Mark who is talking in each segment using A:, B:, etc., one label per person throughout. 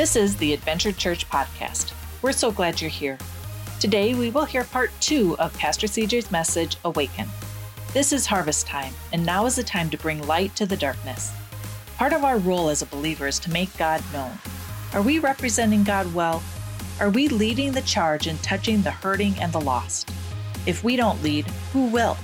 A: This is the Adventure Church podcast. We're so glad you're here. Today, we will hear part two of Pastor CJ's message, Awaken. This is harvest time, and now is the time to bring light to the darkness. Part of our role as a believer is to make God known. Are we representing God well? Are we leading the charge in touching the hurting and the lost? If we don't lead, who will?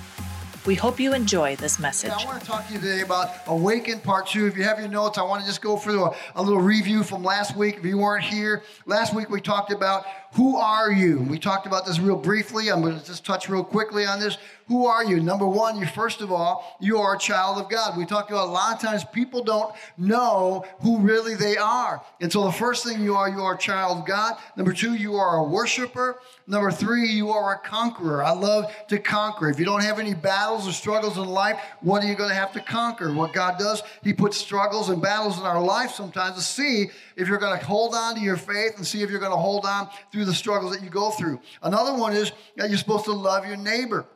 A: We hope you enjoy this message.
B: I want to talk to you today about Awaken Part 2. If you have your notes, I want to just go through a, a little review from last week. If you weren't here, last week we talked about who are you? We talked about this real briefly. I'm going to just touch real quickly on this. Who are you? Number one, you first of all, you are a child of God. We talked about a lot of times people don't know who really they are. And so the first thing you are, you are a child of God. Number two, you are a worshiper. Number three, you are a conqueror. I love to conquer. If you don't have any battles or struggles in life, what are you going to have to conquer? What God does, He puts struggles and battles in our life sometimes to see if you're going to hold on to your faith and see if you're going to hold on through the struggles that you go through. Another one is that you're supposed to love your neighbor.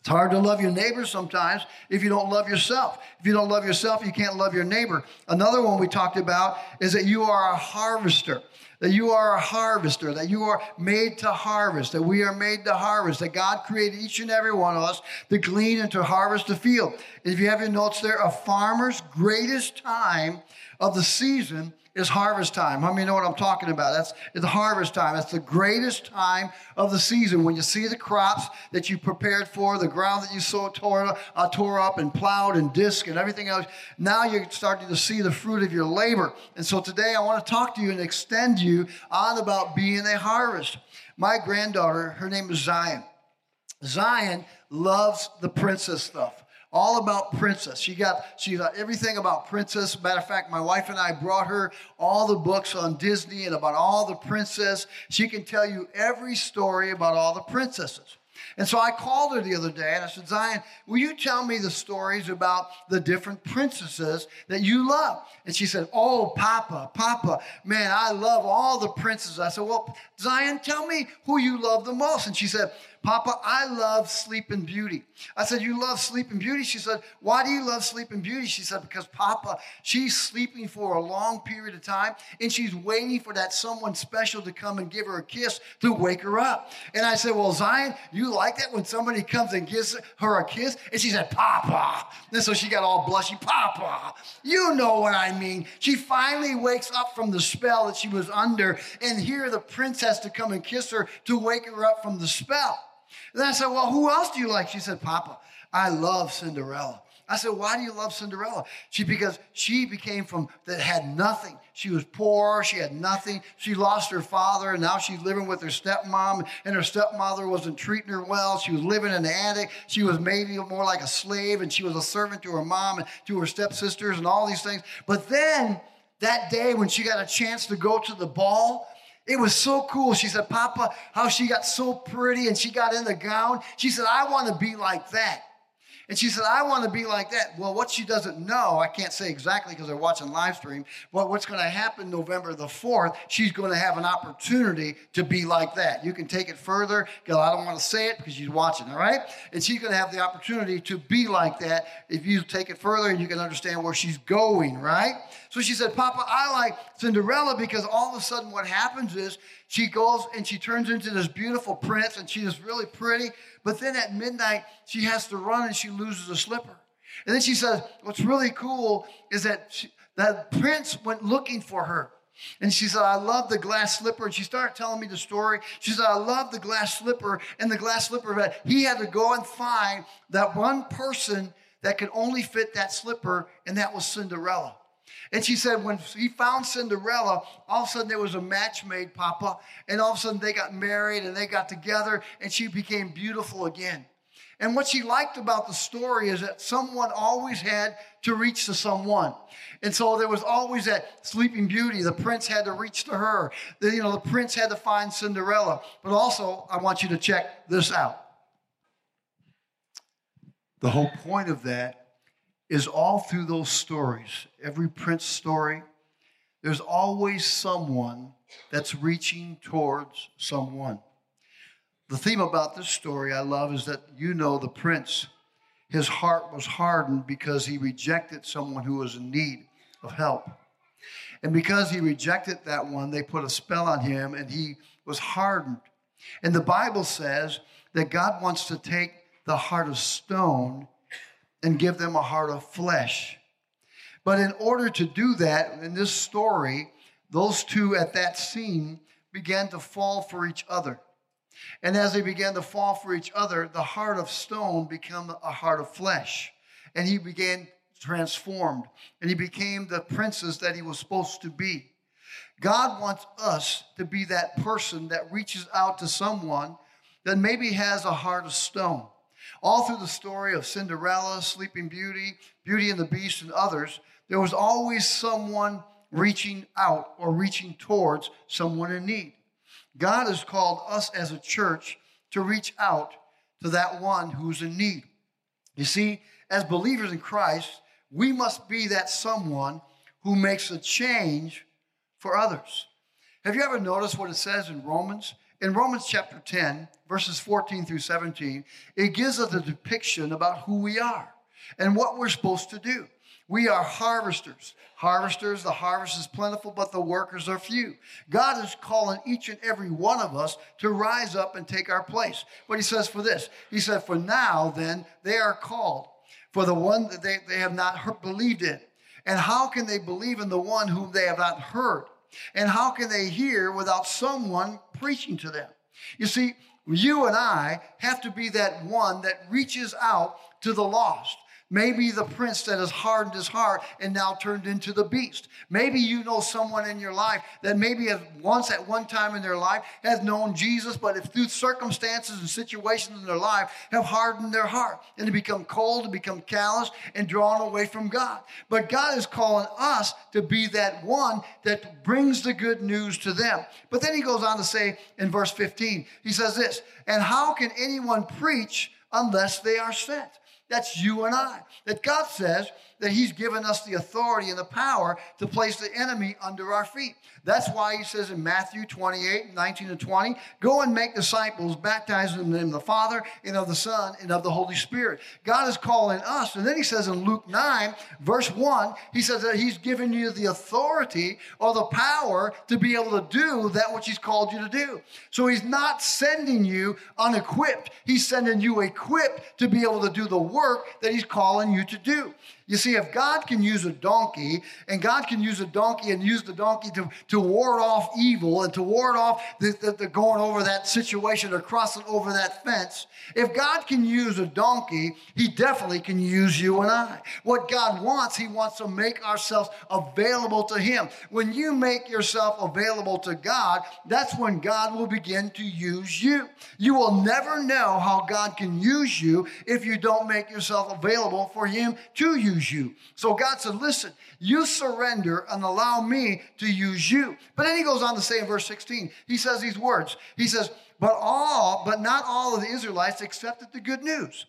B: It's hard to love your neighbor sometimes if you don't love yourself. If you don't love yourself, you can't love your neighbor. Another one we talked about is that you are a harvester, that you are a harvester, that you are made to harvest, that we are made to harvest, that God created each and every one of us to glean and to harvest the field. If you have your notes there, a farmer's greatest time of the season is harvest time. How many know what I'm talking about? That's the harvest time. That's the greatest time of the season when you see the crops that you prepared for, the ground that you sowed, tore, uh, tore up and plowed and disc and everything else. Now you're starting to see the fruit of your labor. And so today I want to talk to you and extend you on about being a harvest. My granddaughter, her name is Zion. Zion loves the princess stuff all about princess. She got she got everything about princess. Matter of fact, my wife and I brought her all the books on Disney and about all the princess. She can tell you every story about all the princesses. And so I called her the other day and I said, Zion, will you tell me the stories about the different princesses that you love? And she said, Oh, Papa, Papa, man, I love all the princesses. I said, Well, Zion, tell me who you love the most. And she said, Papa, I love Sleeping Beauty. I said, You love Sleeping Beauty? She said, Why do you love Sleeping Beauty? She said, Because Papa, she's sleeping for a long period of time and she's waiting for that someone special to come and give her a kiss to wake her up. And I said, Well, Zion, you like that when somebody comes and gives her a kiss? And she said, Papa. And so she got all blushy, Papa. You know what I mean. She finally wakes up from the spell that she was under and here the prince has to come and kiss her to wake her up from the spell. And I said, Well, who else do you like? She said, Papa, I love Cinderella. I said, Why do you love Cinderella? She because she became from that had nothing. She was poor, she had nothing. She lost her father, and now she's living with her stepmom, and her stepmother wasn't treating her well. She was living in the attic. She was maybe more like a slave, and she was a servant to her mom and to her stepsisters and all these things. But then that day when she got a chance to go to the ball, it was so cool. She said, Papa, how she got so pretty and she got in the gown. She said, I want to be like that. And she said, I want to be like that. Well, what she doesn't know, I can't say exactly because they're watching live stream, but what's going to happen November the 4th, she's going to have an opportunity to be like that. You can take it further because I don't want to say it because she's watching, all right? And she's going to have the opportunity to be like that if you take it further and you can understand where she's going, right? So she said, Papa, I like Cinderella because all of a sudden what happens is she goes and she turns into this beautiful prince and she is really pretty. But then at midnight, she has to run and she loses a slipper. And then she says, What's really cool is that she, that prince went looking for her. And she said, I love the glass slipper. And she started telling me the story. She said, I love the glass slipper and the glass slipper that he had to go and find that one person that could only fit that slipper, and that was Cinderella. And she said, when he found Cinderella, all of a sudden there was a match made, Papa. And all of a sudden they got married and they got together and she became beautiful again. And what she liked about the story is that someone always had to reach to someone. And so there was always that sleeping beauty. The prince had to reach to her. The, you know, the prince had to find Cinderella. But also, I want you to check this out. The whole point of that is all through those stories. Every Prince story, there's always someone that's reaching towards someone. The theme about this story I love is that you know the prince, his heart was hardened because he rejected someone who was in need of help. And because he rejected that one, they put a spell on him and he was hardened. And the Bible says that God wants to take the heart of stone and give them a heart of flesh. But in order to do that, in this story, those two at that scene began to fall for each other. And as they began to fall for each other, the heart of stone became a heart of flesh. And he began transformed and he became the princess that he was supposed to be. God wants us to be that person that reaches out to someone that maybe has a heart of stone. All through the story of Cinderella, Sleeping Beauty, Beauty and the Beast, and others, there was always someone reaching out or reaching towards someone in need. God has called us as a church to reach out to that one who's in need. You see, as believers in Christ, we must be that someone who makes a change for others. Have you ever noticed what it says in Romans? In Romans chapter 10, verses 14 through 17, it gives us a depiction about who we are and what we're supposed to do. We are harvesters. Harvesters, the harvest is plentiful, but the workers are few. God is calling each and every one of us to rise up and take our place. But he says for this, he said, For now, then, they are called, for the one that they, they have not heard, believed in. And how can they believe in the one whom they have not heard? And how can they hear without someone preaching to them? You see, you and I have to be that one that reaches out to the lost. Maybe the prince that has hardened his heart and now turned into the beast. Maybe you know someone in your life that maybe has once at one time in their life has known Jesus, but if through circumstances and situations in their life have hardened their heart and to become cold, to become callous, and drawn away from God. But God is calling us to be that one that brings the good news to them. But then he goes on to say in verse 15, he says this, and how can anyone preach unless they are sent? That's you and I. That God says that He's given us the authority and the power to place the enemy under our feet. That's why He says in Matthew 28 19 and 20, go and make disciples, baptizing them in the name of the Father and of the Son and of the Holy Spirit. God is calling us. And then He says in Luke 9, verse 1, He says that He's given you the authority or the power to be able to do that which He's called you to do. So He's not sending you unequipped, He's sending you equipped to be able to do the work that He's calling you to do. You see, if God can use a donkey, and God can use a donkey and use the donkey to, to ward off evil and to ward off the, the, the going over that situation or crossing over that fence, if God can use a donkey, He definitely can use you and I. What God wants, He wants to make ourselves available to Him. When you make yourself available to God, that's when God will begin to use you. You will never know how God can use you if you don't make yourself available for Him to use use you. So God said, Listen, you surrender and allow me to use you. But then he goes on to say in verse 16, he says these words. He says, But all, but not all of the Israelites accepted the good news.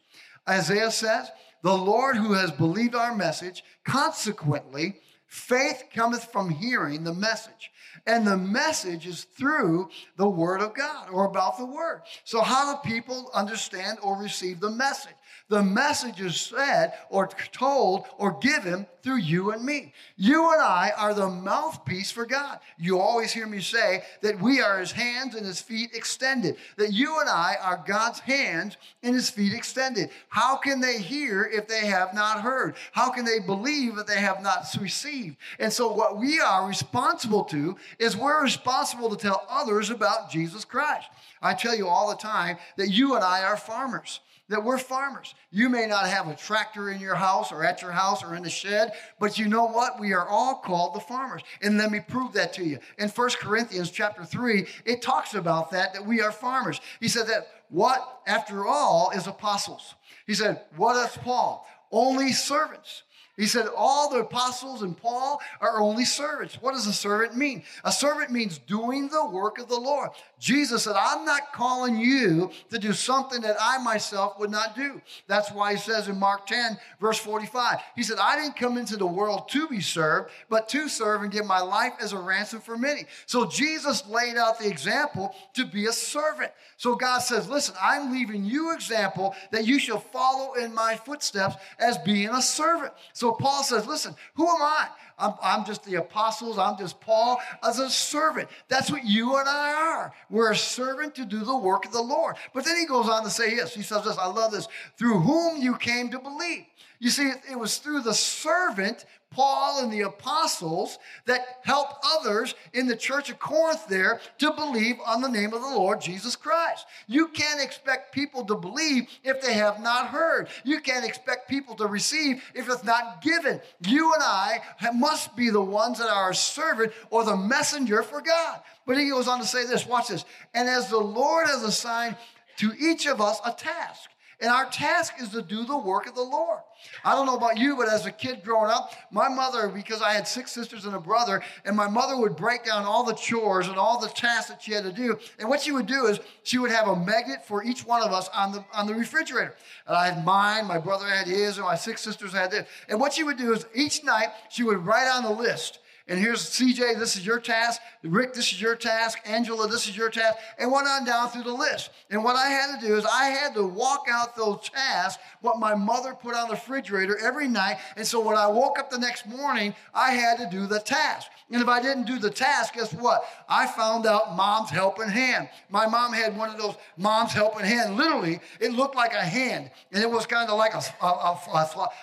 B: Isaiah says, The Lord who has believed our message, consequently, faith cometh from hearing the message. And the message is through the Word of God or about the Word. So, how do people understand or receive the message? The message is said or told or given through you and me. You and I are the mouthpiece for God. You always hear me say that we are his hands and his feet extended, that you and I are God's hands and his feet extended. How can they hear if they have not heard? How can they believe if they have not received? And so, what we are responsible to is we're responsible to tell others about Jesus Christ. I tell you all the time that you and I are farmers that we're farmers. You may not have a tractor in your house or at your house or in the shed, but you know what? We are all called the farmers. And let me prove that to you. In 1 Corinthians chapter 3, it talks about that, that we are farmers. He said that what, after all, is apostles? He said, what is Paul? Only servants. He said, All the apostles and Paul are only servants. What does a servant mean? A servant means doing the work of the Lord. Jesus said, I'm not calling you to do something that I myself would not do. That's why he says in Mark 10, verse 45, he said, I didn't come into the world to be served, but to serve and give my life as a ransom for many. So Jesus laid out the example to be a servant. So God says, Listen, I'm leaving you example that you shall follow in my footsteps as being a servant. So so Paul says, listen, who am I? I'm, I'm just the apostles. I'm just Paul as a servant. That's what you and I are. We're a servant to do the work of the Lord. But then he goes on to say this. He says this, I love this, through whom you came to believe. You see, it was through the servant Paul and the apostles that helped others in the church of Corinth there to believe on the name of the Lord Jesus Christ. You can't expect people to believe if they have not heard. You can't expect people to receive if it's not given. You and I must be the ones that are a servant or the messenger for God. But he goes on to say this watch this. And as the Lord has assigned to each of us a task, and our task is to do the work of the Lord. I don't know about you, but as a kid growing up, my mother, because I had six sisters and a brother, and my mother would break down all the chores and all the tasks that she had to do. And what she would do is she would have a magnet for each one of us on the on the refrigerator. And I had mine, my brother had his, and my six sisters had this. And what she would do is each night she would write on the list and here's CJ, this is your task. Rick, this is your task. Angela, this is your task. And went on down through the list. And what I had to do is I had to walk out those tasks, what my mother put on the refrigerator every night. And so when I woke up the next morning, I had to do the task. And if I didn't do the task, guess what? I found out mom's helping hand. My mom had one of those mom's helping hand. Literally, it looked like a hand. And it was kind of like a, a,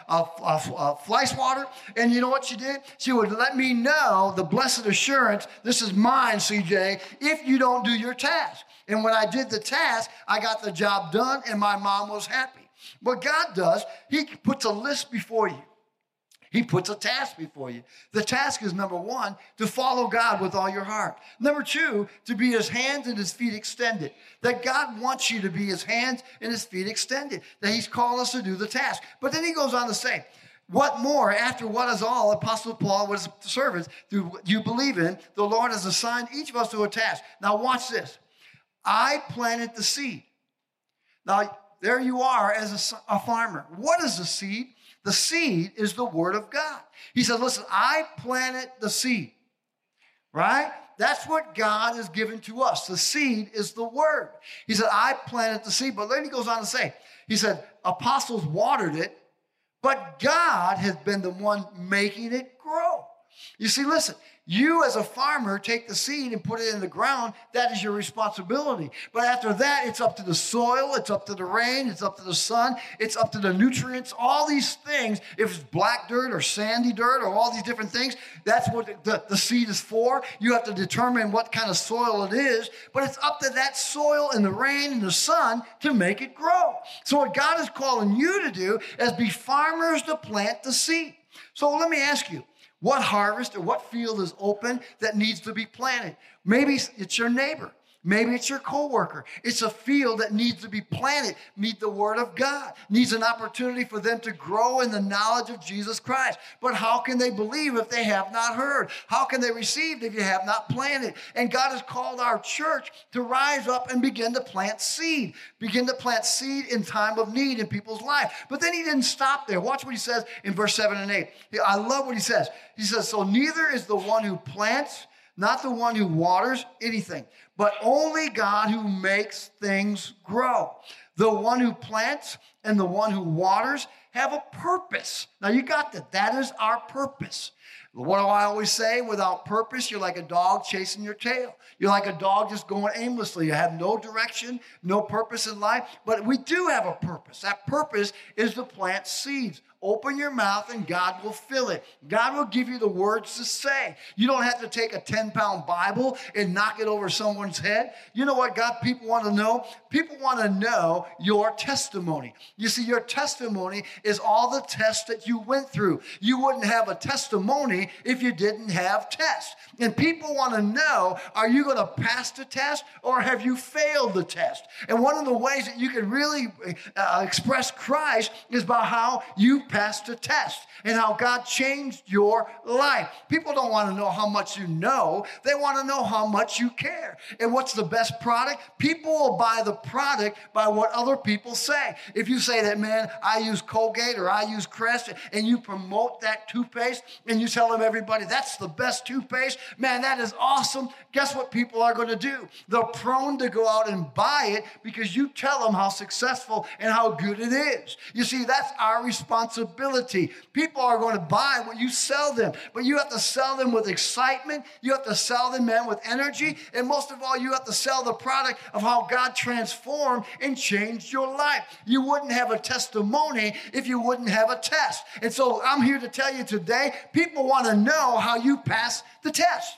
B: a, a, fly swatter. And you know what she did? She would let me know the blessed assurance this is mine, CJ, if you don't do your task. And when I did the task, I got the job done and my mom was happy. What God does, He puts a list before you. He puts a task before you. The task is number one, to follow God with all your heart. Number two, to be his hands and his feet extended. That God wants you to be his hands and his feet extended. That he's called us to do the task. But then he goes on to say, what more, after what is all, Apostle Paul was servants through you believe in, the Lord has assigned each of us to a task. Now, watch this. I planted the seed. Now, there you are as a, a farmer. What is the seed? The seed is the word of God. He said, Listen, I planted the seed, right? That's what God has given to us. The seed is the word. He said, I planted the seed. But then he goes on to say, He said, Apostles watered it, but God has been the one making it grow. You see, listen, you, as a farmer, take the seed and put it in the ground. That is your responsibility. But after that, it's up to the soil, it's up to the rain, it's up to the sun, it's up to the nutrients, all these things. If it's black dirt or sandy dirt or all these different things, that's what the, the seed is for. You have to determine what kind of soil it is, but it's up to that soil and the rain and the sun to make it grow. So, what God is calling you to do is be farmers to plant the seed. So, let me ask you what harvest or what field is open that needs to be planted? Maybe it's your neighbor. Maybe it's your coworker. It's a field that needs to be planted, meet the word of God, needs an opportunity for them to grow in the knowledge of Jesus Christ. But how can they believe if they have not heard? How can they receive if you have not planted? And God has called our church to rise up and begin to plant seed, begin to plant seed in time of need in people's life. But then he didn't stop there. Watch what he says in verse 7 and 8. I love what he says. He says, So neither is the one who plants, not the one who waters anything, but only God who makes things grow. The one who plants and the one who waters have a purpose. Now you got that. That is our purpose. What do I always say? Without purpose, you're like a dog chasing your tail. You're like a dog just going aimlessly. You have no direction, no purpose in life. But we do have a purpose. That purpose is to plant seeds. Open your mouth and God will fill it. God will give you the words to say. You don't have to take a 10 pound Bible and knock it over someone's head. You know what God people want to know? People want to know your testimony. You see, your testimony is all the tests that you went through. You wouldn't have a testimony if you didn't have tests. And people want to know are you going to pass the test or have you failed the test? And one of the ways that you can really uh, express Christ is by how you passed a test and how God changed your life. People don't want to know how much you know, they want to know how much you care. And what's the best product? People will buy the product by what other people say. If you say that, man, I use Colgate or I use Crest, and you promote that toothpaste and you tell them everybody that's the best toothpaste, man, that is awesome. Guess what people are going to do? They're prone to go out and buy it because you tell them how successful and how good it is. You see, that's our responsibility. People are going to buy what you sell them, but you have to sell them with excitement. You have to sell them, man, with energy. And most of all, you have to sell the product of how God transformed and changed your life. You wouldn't have a testimony if you wouldn't have a test. And so I'm here to tell you today people want to know how you pass the test.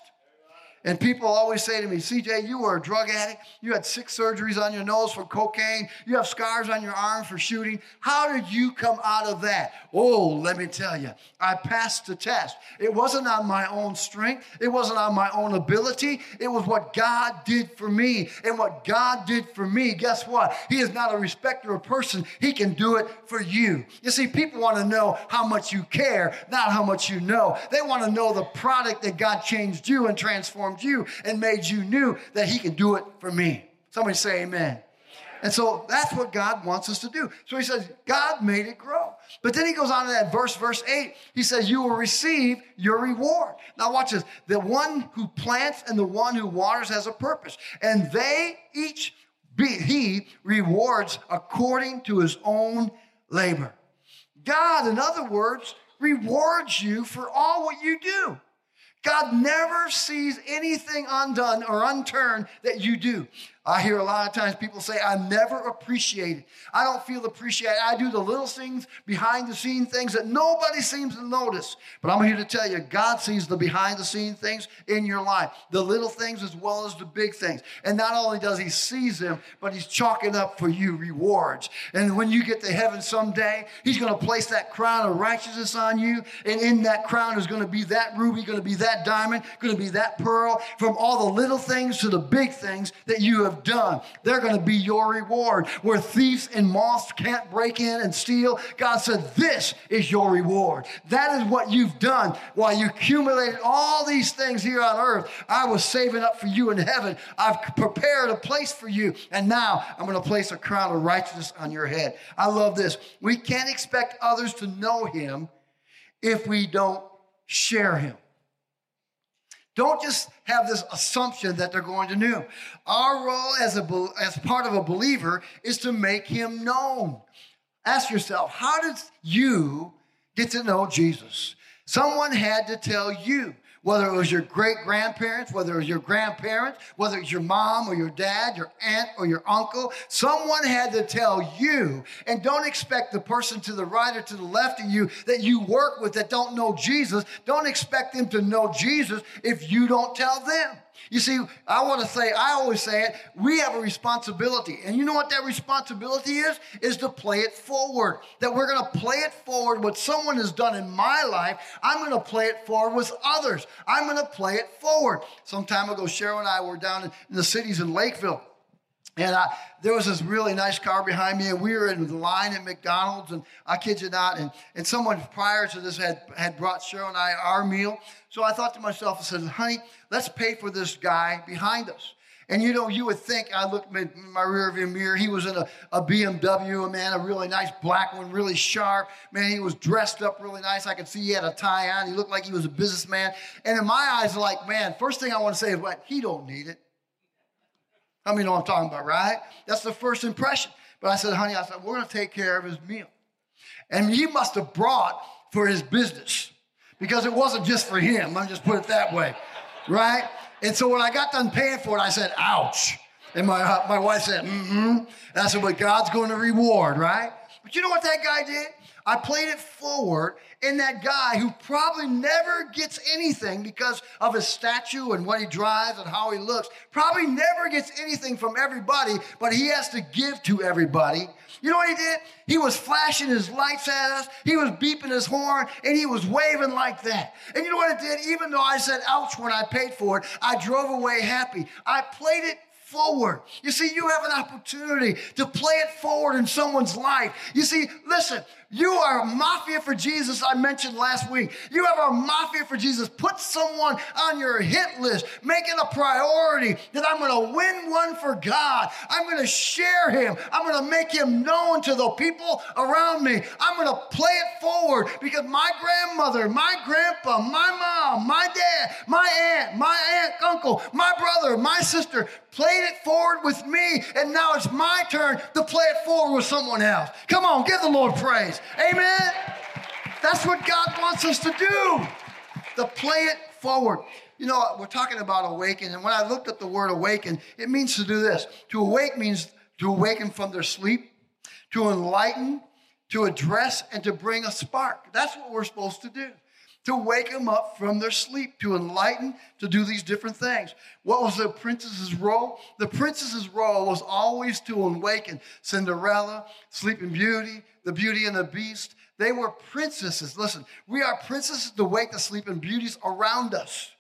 B: And people always say to me, CJ, you were a drug addict. You had six surgeries on your nose for cocaine. You have scars on your arm for shooting. How did you come out of that? Oh, let me tell you, I passed the test. It wasn't on my own strength, it wasn't on my own ability. It was what God did for me. And what God did for me, guess what? He is not a respecter of person, He can do it for you. You see, people want to know how much you care, not how much you know. They want to know the product that God changed you and transformed transformed you and made you new, that He can do it for me. Somebody say amen. And so that's what God wants us to do. So he says, God made it grow. But then he goes on to that verse, verse 8. He says, You will receive your reward. Now, watch this. The one who plants and the one who waters has a purpose. And they each, be, he rewards according to his own labor. God, in other words, rewards you for all what you do. God never sees anything undone or unturned that you do. I hear a lot of times people say, I'm never appreciated. I don't feel appreciated. I do the little things, behind the scene things that nobody seems to notice. But I'm here to tell you, God sees the behind the scene things in your life, the little things as well as the big things. And not only does He sees them, but He's chalking up for you rewards. And when you get to heaven someday, He's going to place that crown of righteousness on you. And in that crown is going to be that ruby, going to be that diamond, going to be that pearl, from all the little things to the big things that you have done. They're going to be your reward. Where thieves and moths can't break in and steal, God said, This is your reward. That is what you've done while you accumulated all these things here on earth. I was saving up for you in heaven. I've prepared a place for you. And now I'm going to place a crown of righteousness on your head. I love this. We can't expect others to know him if we don't share him. Don't just have this assumption that they're going to know. Our role as, a, as part of a believer is to make him known. Ask yourself, how did you get to know Jesus? Someone had to tell you whether it was your great grandparents, whether it was your grandparents, whether it was your mom or your dad, your aunt or your uncle, someone had to tell you. And don't expect the person to the right or to the left of you that you work with that don't know Jesus, don't expect them to know Jesus if you don't tell them. You see, I want to say, I always say it, we have a responsibility. And you know what that responsibility is? Is to play it forward. That we're going to play it forward. What someone has done in my life, I'm going to play it forward with others. I'm going to play it forward. Some time ago, Cheryl and I were down in, the cities in Lakeville. And I, there was this really nice car behind me, and we were in line at McDonald's, and I kid you not, and, and someone prior to this had, had brought Cheryl and I our meal. So I thought to myself, I said, honey, let's pay for this guy behind us. And you know, you would think, I looked in my rearview mirror, he was in a, a BMW, a man, a really nice black one, really sharp. Man, he was dressed up really nice. I could see he had a tie on. He looked like he was a businessman. And in my eyes, like, man, first thing I want to say is, what? He don't need it. How many know what I'm talking about, right? That's the first impression. But I said, honey, I said, we're going to take care of his meal. And he must have brought for his business because it wasn't just for him. Let me just put it that way, right? And so when I got done paying for it, I said, ouch. And my, uh, my wife said, mm-hmm. And I said, but God's going to reward, right? But you know what that guy did? I played it forward in that guy who probably never gets anything because of his statue and what he drives and how he looks, probably never gets anything from everybody, but he has to give to everybody. You know what he did? He was flashing his lights at us, he was beeping his horn, and he was waving like that. And you know what it did? Even though I said ouch when I paid for it, I drove away happy. I played it forward. You see, you have an opportunity to play it forward in someone's life. You see, listen, You are a mafia for Jesus, I mentioned last week. You have a mafia for Jesus. Put someone on your hit list. Make it a priority that I'm going to win one for God. I'm going to share him. I'm going to make him known to the people around me. I'm going to play it forward because my grandmother, my grandpa, my mom, my dad, my aunt, my aunt, uncle, my brother, my sister played it forward with me, and now it's my turn to play it forward with someone else. Come on, give the Lord praise. Amen. That's what God wants us to do, to play it forward. You know, we're talking about awaken, and when I looked at the word awaken, it means to do this. To awake means to awaken from their sleep, to enlighten, to address, and to bring a spark. That's what we're supposed to do to wake them up from their sleep, to enlighten, to do these different things. What was the princess's role? The princess's role was always to awaken Cinderella, Sleeping Beauty, the Beauty and the Beast. They were princesses. Listen, we are princesses to wake the sleeping beauties around us,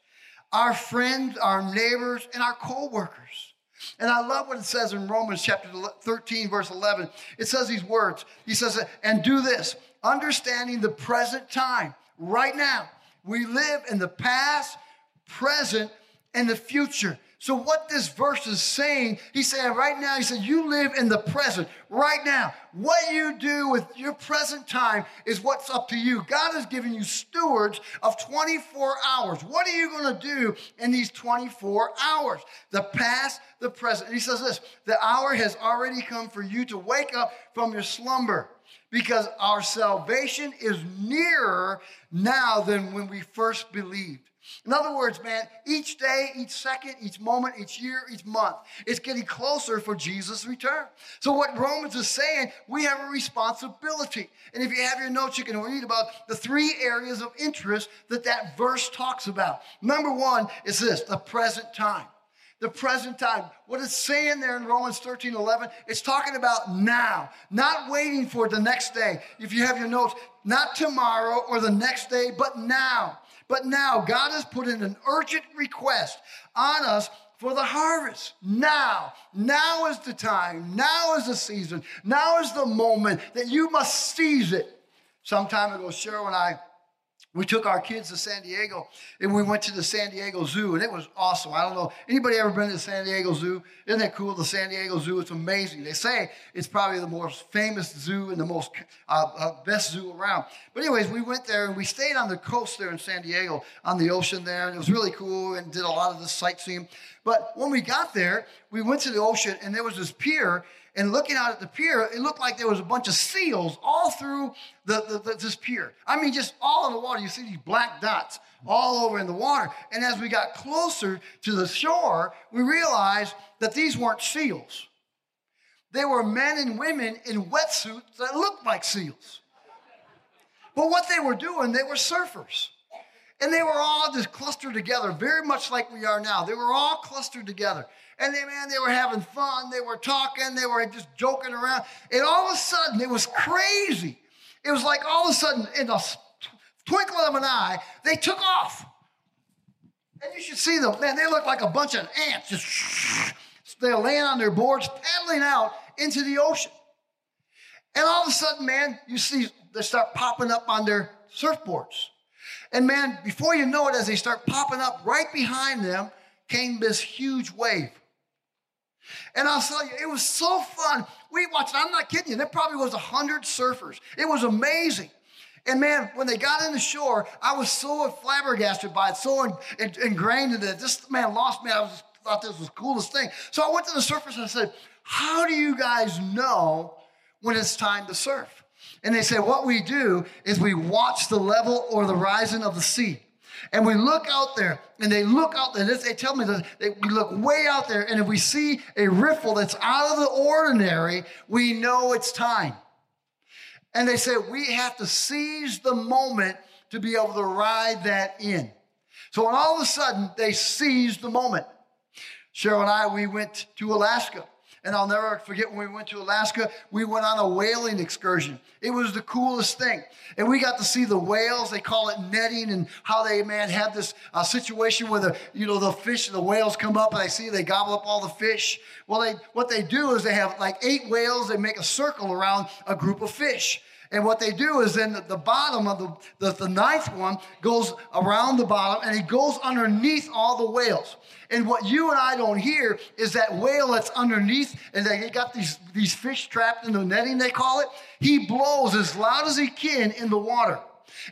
B: our friends, our neighbors, and our co workers. And I love what it says in Romans chapter 13, verse 11. It says these words. He says, and do this, understanding the present time right now. We live in the past, present, and the future. So, what this verse is saying, he's saying right now, he said, You live in the present, right now. What you do with your present time is what's up to you. God has given you stewards of 24 hours. What are you going to do in these 24 hours? The past, the present. And he says this the hour has already come for you to wake up from your slumber because our salvation is nearer now than when we first believed. In other words, man, each day, each second, each moment, each year, each month, it's getting closer for Jesus' return. So, what Romans is saying, we have a responsibility. And if you have your notes, you can read about the three areas of interest that that verse talks about. Number one is this the present time the present time. What it's saying there in Romans 13 11, it's talking about now, not waiting for the next day. If you have your notes, not tomorrow or the next day, but now. But now, God has put in an urgent request on us for the harvest. Now, now is the time. Now is the season. Now is the moment that you must seize it. Some time ago, Cheryl and I we took our kids to San Diego and we went to the San Diego Zoo and it was awesome. I don't know, anybody ever been to the San Diego Zoo? Isn't that cool? The San Diego Zoo, it's amazing. They say it's probably the most famous zoo and the most uh, uh, best zoo around. But anyways, we went there and we stayed on the coast there in San Diego on the ocean there and it was really cool and did a lot of the sightseeing. But when we got there, we went to the ocean and there was this pier and looking out at the pier, it looked like there was a bunch of seals all through the, the, the, this pier. I mean, just all in the water. You see these black dots all over in the water. And as we got closer to the shore, we realized that these weren't seals. They were men and women in wetsuits that looked like seals. But what they were doing, they were surfers. And they were all just clustered together, very much like we are now. They were all clustered together. And they, man, they were having fun. They were talking. They were just joking around. And all of a sudden, it was crazy. It was like all of a sudden, in a twinkle of an eye, they took off. And you should see them. Man, they look like a bunch of ants. Just they're laying on their boards, paddling out into the ocean. And all of a sudden, man, you see they start popping up on their surfboards. And man, before you know it, as they start popping up right behind them, came this huge wave. And I'll tell you, it was so fun. We watched, I'm not kidding you, there probably was a hundred surfers. It was amazing. And man, when they got in the shore, I was so flabbergasted by it, so ingrained in it. This man lost me. I was, thought this was the coolest thing. So I went to the surfers and I said, How do you guys know when it's time to surf? And they said, What we do is we watch the level or the rising of the sea. And we look out there, and they look out there. They tell me that they, we look way out there, and if we see a riffle that's out of the ordinary, we know it's time. And they say we have to seize the moment to be able to ride that in. So all of a sudden they seized the moment. Cheryl and I, we went to Alaska. And I'll never forget when we went to Alaska, we went on a whaling excursion. It was the coolest thing. And we got to see the whales. They call it netting and how they, man, have this uh, situation where the, you know, the fish, and the whales come up and they see they gobble up all the fish. Well, they, what they do is they have like eight whales. They make a circle around a group of fish. And what they do is then the bottom of the, the, the ninth one goes around the bottom and it goes underneath all the whales. And what you and I don't hear is that whale that's underneath and they got these, these fish trapped in the netting, they call it. He blows as loud as he can in the water.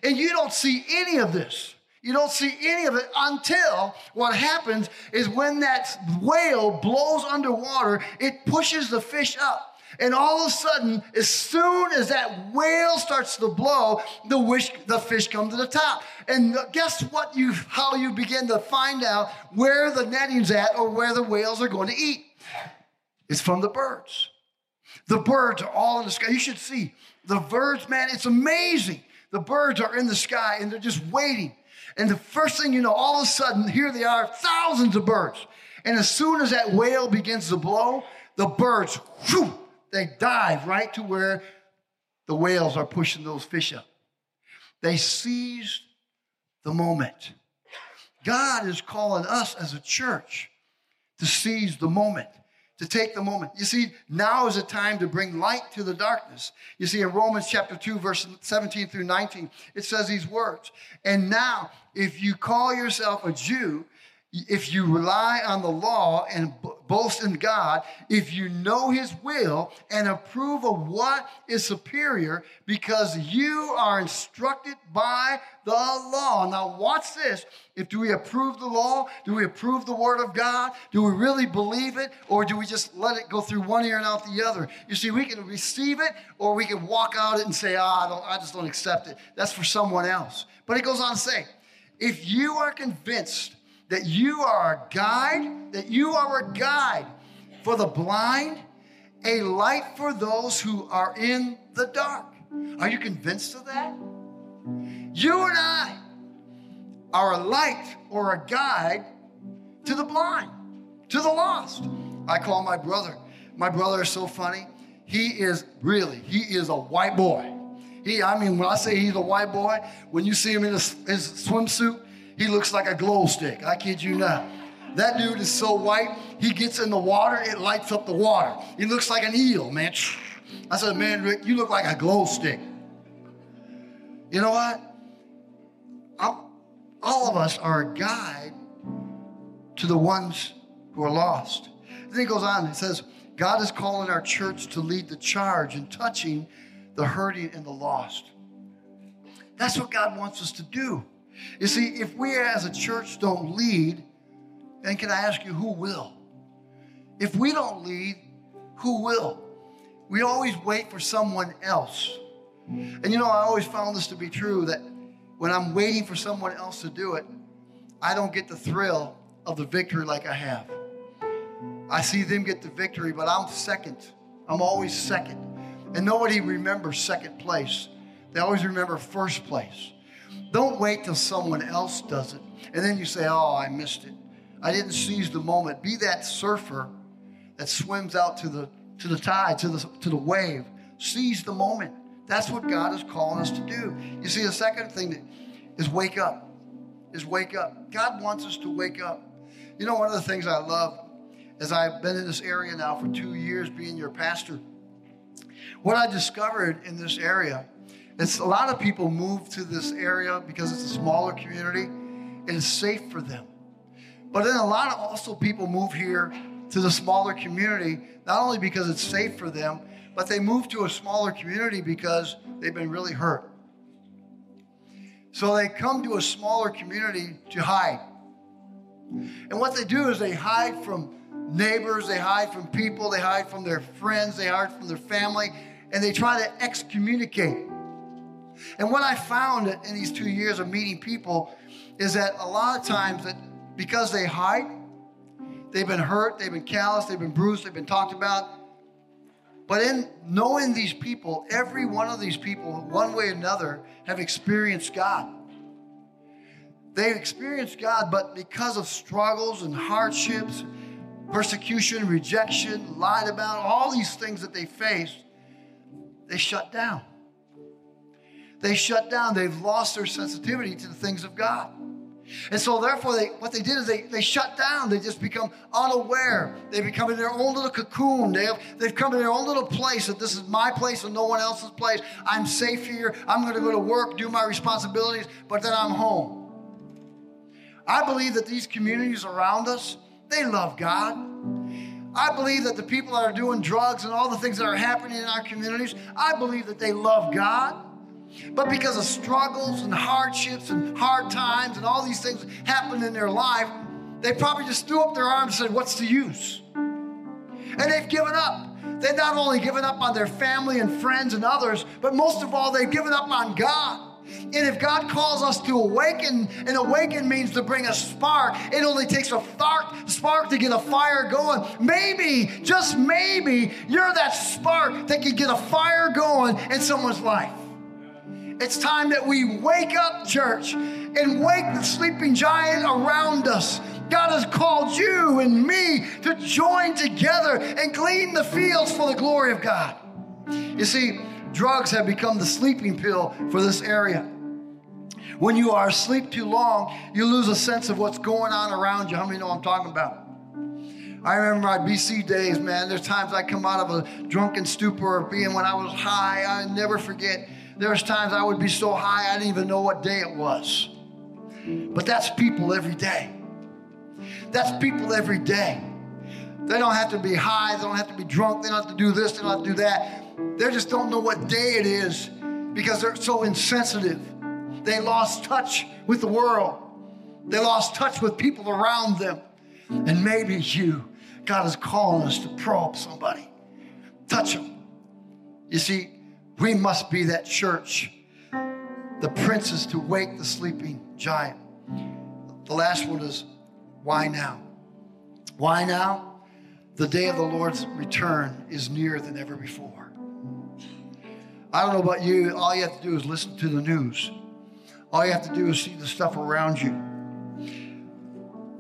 B: And you don't see any of this. You don't see any of it until what happens is when that whale blows underwater, it pushes the fish up. And all of a sudden, as soon as that whale starts to blow, the, wish, the fish come to the top. And guess what? You how you begin to find out where the netting's at or where the whales are going to eat. It's from the birds. The birds are all in the sky. You should see the birds, man. It's amazing. The birds are in the sky and they're just waiting. And the first thing you know, all of a sudden, here they are, thousands of birds. And as soon as that whale begins to blow, the birds, whew, they dive right to where the whales are pushing those fish up. They seized the moment. God is calling us as a church to seize the moment, to take the moment. You see, now is a time to bring light to the darkness. You see, in Romans chapter 2, verse 17 through 19, it says these words. And now, if you call yourself a Jew, if you rely on the law and boast in God, if you know His will and approve of what is superior, because you are instructed by the law. Now, watch this. If do we approve the law? Do we approve the Word of God? Do we really believe it, or do we just let it go through one ear and out the other? You see, we can receive it, or we can walk out it and say, "Ah, oh, I, I just don't accept it." That's for someone else. But it goes on to say, if you are convinced that you are a guide, that you are a guide for the blind, a light for those who are in the dark. Are you convinced of that? You and I are a light or a guide to the blind, to the lost. I call my brother. My brother is so funny. He is really, he is a white boy. He, I mean, when I say he's a white boy, when you see him in his, his swimsuit, he looks like a glow stick. I kid you not. That dude is so white, he gets in the water, it lights up the water. He looks like an eel, man. I said, man, Rick, you look like a glow stick. You know what? I'm, all of us are a guide to the ones who are lost. Then he goes on, it says, God is calling our church to lead the charge in touching the hurting and the lost. That's what God wants us to do. You see, if we as a church don't lead, then can I ask you, who will? If we don't lead, who will? We always wait for someone else. And you know, I always found this to be true that when I'm waiting for someone else to do it, I don't get the thrill of the victory like I have. I see them get the victory, but I'm second. I'm always second. And nobody remembers second place. They always remember first place. Don't wait till someone else does it. And then you say, oh, I missed it. I didn't seize the moment. Be that surfer that swims out to the, to the tide, to the, to the wave. Seize the moment. That's what God is calling us to do. You see, the second thing is wake up. Is wake up. God wants us to wake up. You know, one of the things I love as I've been in this area now for two years being your pastor, what I discovered in this area it's a lot of people move to this area because it's a smaller community and it's safe for them. But then a lot of also people move here to the smaller community, not only because it's safe for them, but they move to a smaller community because they've been really hurt. So they come to a smaller community to hide. And what they do is they hide from neighbors, they hide from people, they hide from their friends, they hide from their family, and they try to excommunicate. And what I found in these two years of meeting people is that a lot of times that because they hide, they've been hurt, they've been calloused, they've been bruised, they've been talked about. But in knowing these people, every one of these people, one way or another, have experienced God. They've experienced God, but because of struggles and hardships, persecution, rejection, lied about, all these things that they faced, they shut down. They shut down. They've lost their sensitivity to the things of God. And so, therefore, they, what they did is they, they shut down. They just become unaware. They become in their own little cocoon. They have, they've come in their own little place that this is my place and no one else's place. I'm safe here. I'm going to go to work, do my responsibilities, but then I'm home. I believe that these communities around us, they love God. I believe that the people that are doing drugs and all the things that are happening in our communities, I believe that they love God. But because of struggles and hardships and hard times and all these things happened in their life, they probably just threw up their arms and said, What's the use? And they've given up. They've not only given up on their family and friends and others, but most of all, they've given up on God. And if God calls us to awaken, and awaken means to bring a spark, it only takes a spark, spark to get a fire going. Maybe, just maybe, you're that spark that can get a fire going in someone's life. It's time that we wake up, church, and wake the sleeping giant around us. God has called you and me to join together and clean the fields for the glory of God. You see, drugs have become the sleeping pill for this area. When you are asleep too long, you lose a sense of what's going on around you. How many know I'm talking about? I remember my BC days, man. There's times I come out of a drunken stupor of being when I was high. I never forget there was times I would be so high I didn't even know what day it was. But that's people every day. That's people every day. They don't have to be high, they don't have to be drunk, they don't have to do this, they don't have to do that. They just don't know what day it is because they're so insensitive. They lost touch with the world. They lost touch with people around them. And maybe you, God is calling us to probe somebody. Touch them. You see, we must be that church, the princes to wake the sleeping giant. The last one is why now? Why now? The day of the Lord's return is nearer than ever before. I don't know about you, all you have to do is listen to the news. All you have to do is see the stuff around you.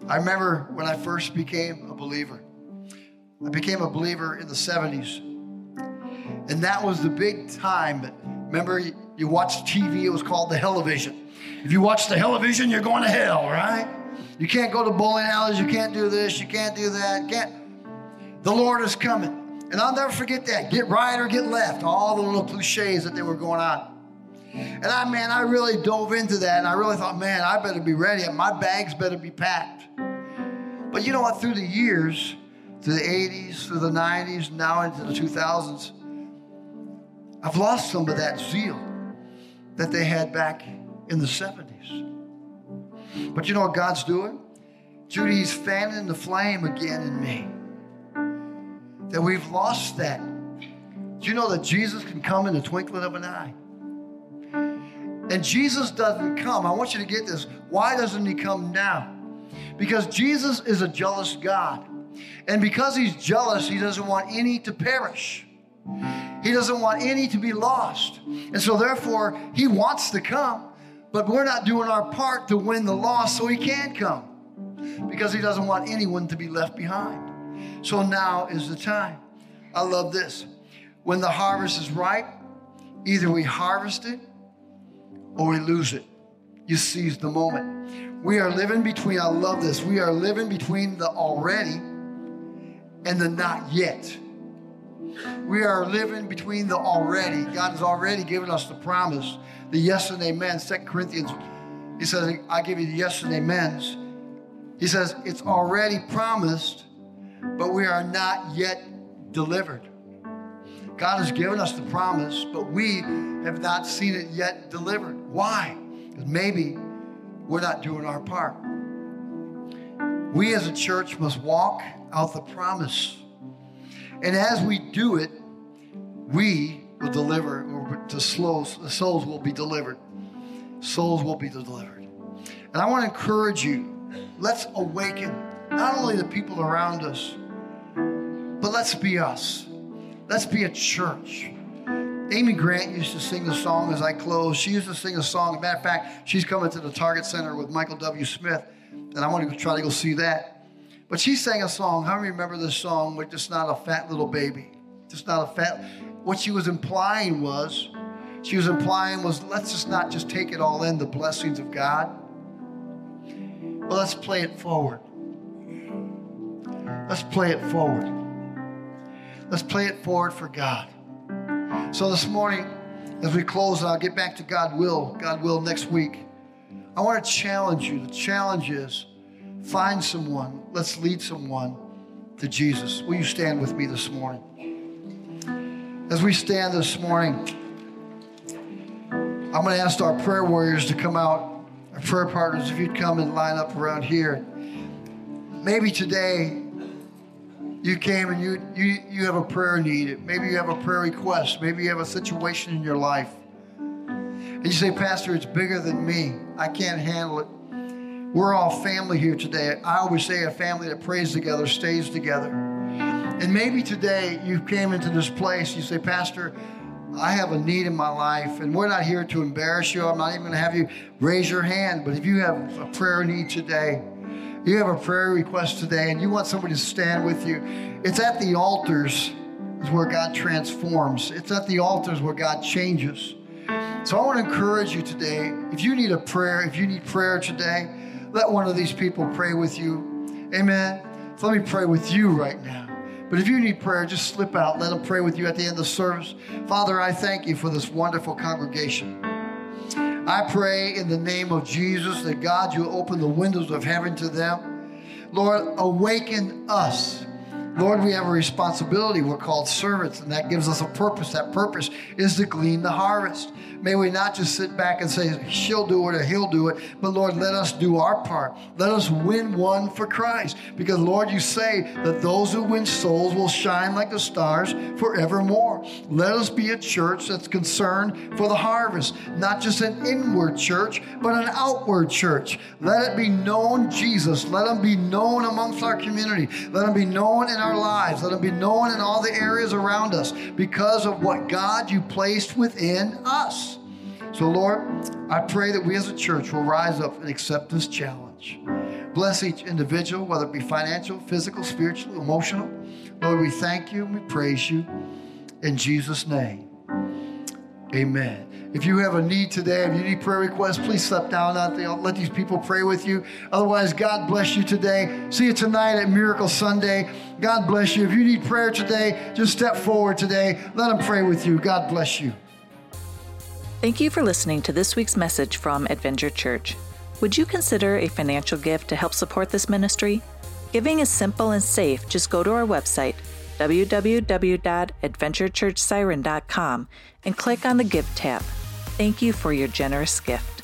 B: I remember when I first became a believer. I became a believer in the 70s. And that was the big time. Remember, you watched TV, it was called the television. If you watch the television, you're going to hell, right? You can't go to bowling alleys, you can't do this, you can't do that. Can't. The Lord is coming. And I'll never forget that. Get right or get left. All the little cliches that they were going on. And I, man, I really dove into that and I really thought, man, I better be ready. My bags better be packed. But you know what? Through the years, through the 80s, through the 90s, now into the 2000s, I've lost some of that zeal that they had back in the 70s. But you know what God's doing? Judy, He's fanning the flame again in me. That we've lost that. Do you know that Jesus can come in the twinkling of an eye? And Jesus doesn't come. I want you to get this. Why doesn't He come now? Because Jesus is a jealous God. And because He's jealous, He doesn't want any to perish. He doesn't want any to be lost. And so, therefore, He wants to come, but we're not doing our part to win the lost so He can come because He doesn't want anyone to be left behind. So, now is the time. I love this. When the harvest is ripe, either we harvest it or we lose it. You seize the moment. We are living between, I love this, we are living between the already and the not yet. We are living between the already. God has already given us the promise, the yes and amen. Second Corinthians, he says, I give you the yes and amens. He says, it's already promised, but we are not yet delivered. God has given us the promise, but we have not seen it yet delivered. Why? Because maybe we're not doing our part. We as a church must walk out the promise and as we do it, we will deliver to souls, the souls will be delivered. Souls will be delivered. And I want to encourage you, let's awaken not only the people around us, but let's be us. Let's be a church. Amy Grant used to sing the song as I close. She used to sing a song. matter of fact, she's coming to the Target Center with Michael W. Smith, and I want to try to go see that. But she sang a song. How many remember this song with just not a fat little baby? Just not a fat. What she was implying was, she was implying was, let's just not just take it all in, the blessings of God. But let's play it forward. Let's play it forward. Let's play it forward for God. So this morning, as we close, and I'll get back to God will, God will next week. I want to challenge you. The challenge is find someone. Let's lead someone to Jesus. Will you stand with me this morning? As we stand this morning, I'm going to ask our prayer warriors to come out, our prayer partners, if you'd come and line up around here. Maybe today you came and you, you, you have a prayer need. Maybe you have a prayer request. Maybe you have a situation in your life. And you say, Pastor, it's bigger than me. I can't handle it. We're all family here today. I always say a family that prays together stays together. And maybe today you came into this place, you say, Pastor, I have a need in my life, and we're not here to embarrass you. I'm not even going to have you raise your hand, but if you have a prayer need today, you have a prayer request today, and you want somebody to stand with you, it's at the altars is where God transforms. It's at the altars where God changes. So I want to encourage you today. If you need a prayer, if you need prayer today, let one of these people pray with you. Amen. So let me pray with you right now. But if you need prayer, just slip out. Let them pray with you at the end of the service. Father, I thank you for this wonderful congregation. I pray in the name of Jesus that God, you open the windows of heaven to them. Lord, awaken us. Lord, we have a responsibility. We're called servants, and that gives us a purpose. That purpose is to glean the harvest. May we not just sit back and say, she'll do it or he'll do it, but Lord, let us do our part. Let us win one for Christ. Because, Lord, you say that those who win souls will shine like the stars forevermore. Let us be a church that's concerned for the harvest, not just an inward church, but an outward church. Let it be known, Jesus. Let him be known amongst our community. Let him be known in our lives. Let him be known in all the areas around us because of what God you placed within us. So, Lord, I pray that we as a church will rise up and accept this challenge. Bless each individual, whether it be financial, physical, spiritual, emotional. Lord, we thank you and we praise you in Jesus' name. Amen. If you have a need today, if you need prayer requests, please step down. Let these people pray with you. Otherwise, God bless you today. See you tonight at Miracle Sunday. God bless you. If you need prayer today, just step forward today. Let them pray with you. God bless you.
A: Thank you for listening to this week's message from Adventure Church. Would you consider a financial gift to help support this ministry? Giving is simple and safe. Just go to our website, www.adventurechurchsiren.com, and click on the Give tab. Thank you for your generous gift.